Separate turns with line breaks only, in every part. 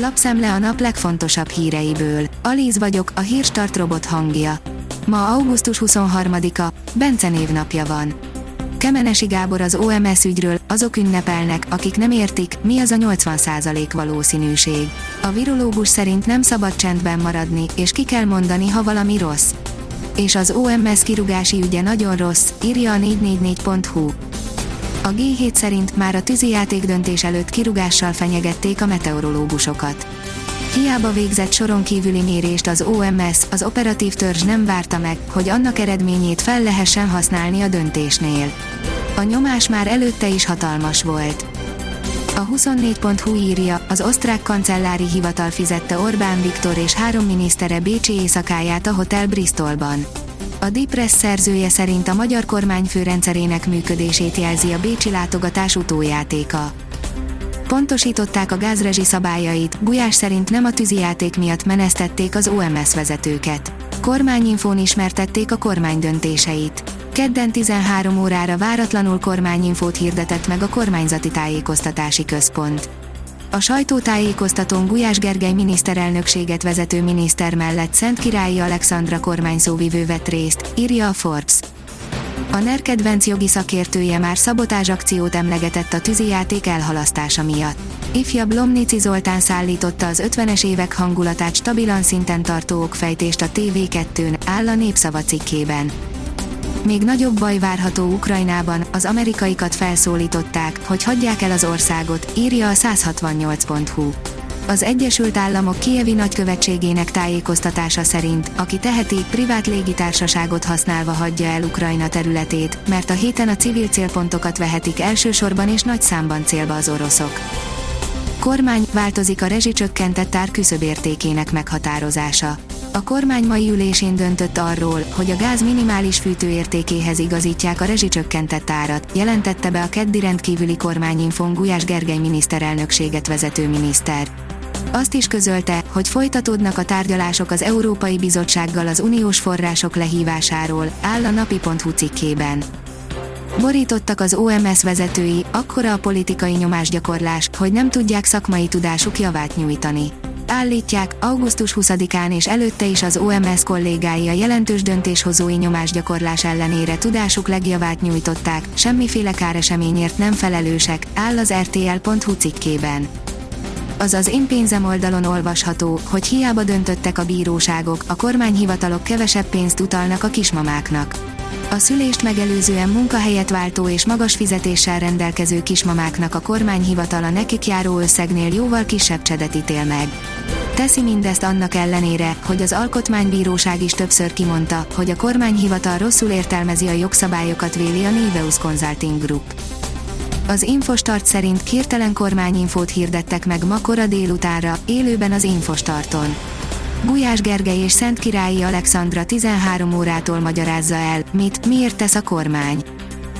Lapszemle a nap legfontosabb híreiből. Alíz vagyok, a hírstart robot hangja. Ma augusztus 23-a, Bence névnapja van. Kemenesi Gábor az OMS ügyről, azok ünnepelnek, akik nem értik, mi az a 80% valószínűség. A virológus szerint nem szabad csendben maradni, és ki kell mondani, ha valami rossz. És az OMS kirugási ügye nagyon rossz, írja a 444.hu. A G7 szerint már a tűzijáték döntés előtt kirugással fenyegették a meteorológusokat. Hiába végzett soron kívüli mérést az OMS, az operatív törzs nem várta meg, hogy annak eredményét fel lehessen használni a döntésnél. A nyomás már előtte is hatalmas volt. A 24.hu írja, az osztrák kancellári hivatal fizette Orbán Viktor és három minisztere Bécsi éjszakáját a Hotel Bristolban. A Depress szerzője szerint a magyar kormányfő rendszerének működését jelzi a Bécsi látogatás utójátéka. Pontosították a gázrezsi szabályait, Gulyás szerint nem a tűzijáték miatt menesztették az OMS vezetőket. Kormányinfón ismertették a kormány döntéseit. Kedden 13 órára váratlanul kormányinfót hirdetett meg a kormányzati tájékoztatási központ. A sajtótájékoztatón Gulyás Gergely miniszterelnökséget vezető miniszter mellett Szent Királyi Alexandra kormányszóvivő vett részt, írja a Forbes. A NER kedvenc jogi szakértője már szabotázs akciót emlegetett a tűzijáték elhalasztása miatt. Ifjabb Lomnici Zoltán szállította az 50-es évek hangulatát stabilan szinten tartó okfejtést a TV2-n, áll a népszava cikkében. Még nagyobb baj várható Ukrajnában, az amerikaikat felszólították, hogy hagyják el az országot, írja a 168.hu. Az Egyesült Államok Kievi nagykövetségének tájékoztatása szerint, aki teheti, privát légitársaságot használva hagyja el Ukrajna területét, mert a héten a civil célpontokat vehetik elsősorban és nagy számban célba az oroszok. Kormány, változik a rezsicsökkentett ár küszöbértékének meghatározása. A kormány mai ülésén döntött arról, hogy a gáz minimális fűtőértékéhez igazítják a rezsicsökkentett árat, jelentette be a keddi rendkívüli kormányinfon Gulyás Gergely miniszterelnökséget vezető miniszter. Azt is közölte, hogy folytatódnak a tárgyalások az Európai Bizottsággal az uniós források lehívásáról, áll a napi.hu cikkében. Borítottak az OMS vezetői, akkora a politikai nyomásgyakorlás, hogy nem tudják szakmai tudásuk javát nyújtani. Állítják, augusztus 20-án és előtte is az OMS kollégái a jelentős döntéshozói nyomásgyakorlás ellenére tudásuk legjavát nyújtották, semmiféle káreseményért nem felelősek, áll az RTL.hu cikkében azaz én pénzem oldalon olvasható, hogy hiába döntöttek a bíróságok, a kormányhivatalok kevesebb pénzt utalnak a kismamáknak. A szülést megelőzően munkahelyet váltó és magas fizetéssel rendelkező kismamáknak a kormányhivatala nekik járó összegnél jóval kisebb csedet ítél meg. Teszi mindezt annak ellenére, hogy az Alkotmánybíróság is többször kimondta, hogy a kormányhivatal rosszul értelmezi a jogszabályokat véli a Niveus Consulting Group. Az Infostart szerint kirtelen kormányinfót hirdettek meg ma kora délutánra, élőben az Infostarton. Gulyás Gergely és Szent Királyi Alexandra 13 órától magyarázza el, mit, miért tesz a kormány.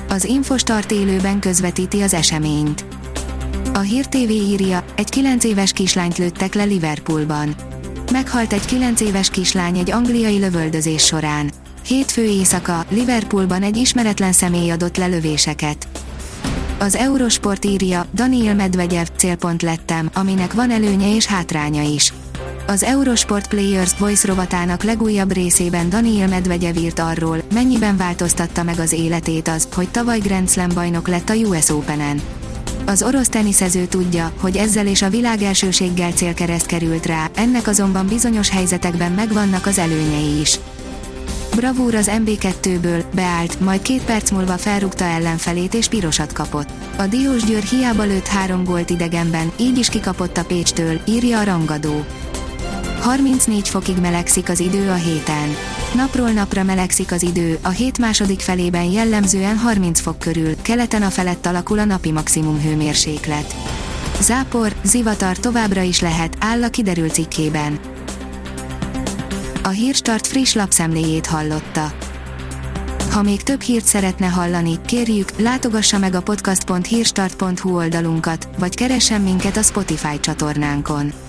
Az Infostart élőben közvetíti az eseményt. A Hír TV írja, egy 9 éves kislányt lőttek le Liverpoolban. Meghalt egy 9 éves kislány egy angliai lövöldözés során. Hétfő éjszaka, Liverpoolban egy ismeretlen személy adott lelövéseket. Az Eurosport írja, Daniel Medvegyev célpont lettem, aminek van előnye és hátránya is. Az Eurosport Players Voice rovatának legújabb részében Daniel Medvegyev írt arról, mennyiben változtatta meg az életét az, hogy tavaly Grand Slam bajnok lett a US Open-en. Az orosz teniszező tudja, hogy ezzel és a világ elsőséggel célkereszt került rá, ennek azonban bizonyos helyzetekben megvannak az előnyei is. Bravúr az MB2-ből, beállt, majd két perc múlva felrúgta ellenfelét és pirosat kapott. A Diós Győr hiába lőtt három gólt idegenben, így is kikapott a Pécstől, írja a rangadó. 34 fokig melegszik az idő a héten. Napról napra melegszik az idő, a hét második felében jellemzően 30 fok körül, keleten a felett alakul a napi maximum hőmérséklet. Zápor, zivatar továbbra is lehet, áll a kiderült cikkében. A Hírstart friss lapszemléjét hallotta. Ha még több hírt szeretne hallani, kérjük, látogassa meg a podcast.hírstart.hu oldalunkat, vagy keressen minket a Spotify csatornánkon.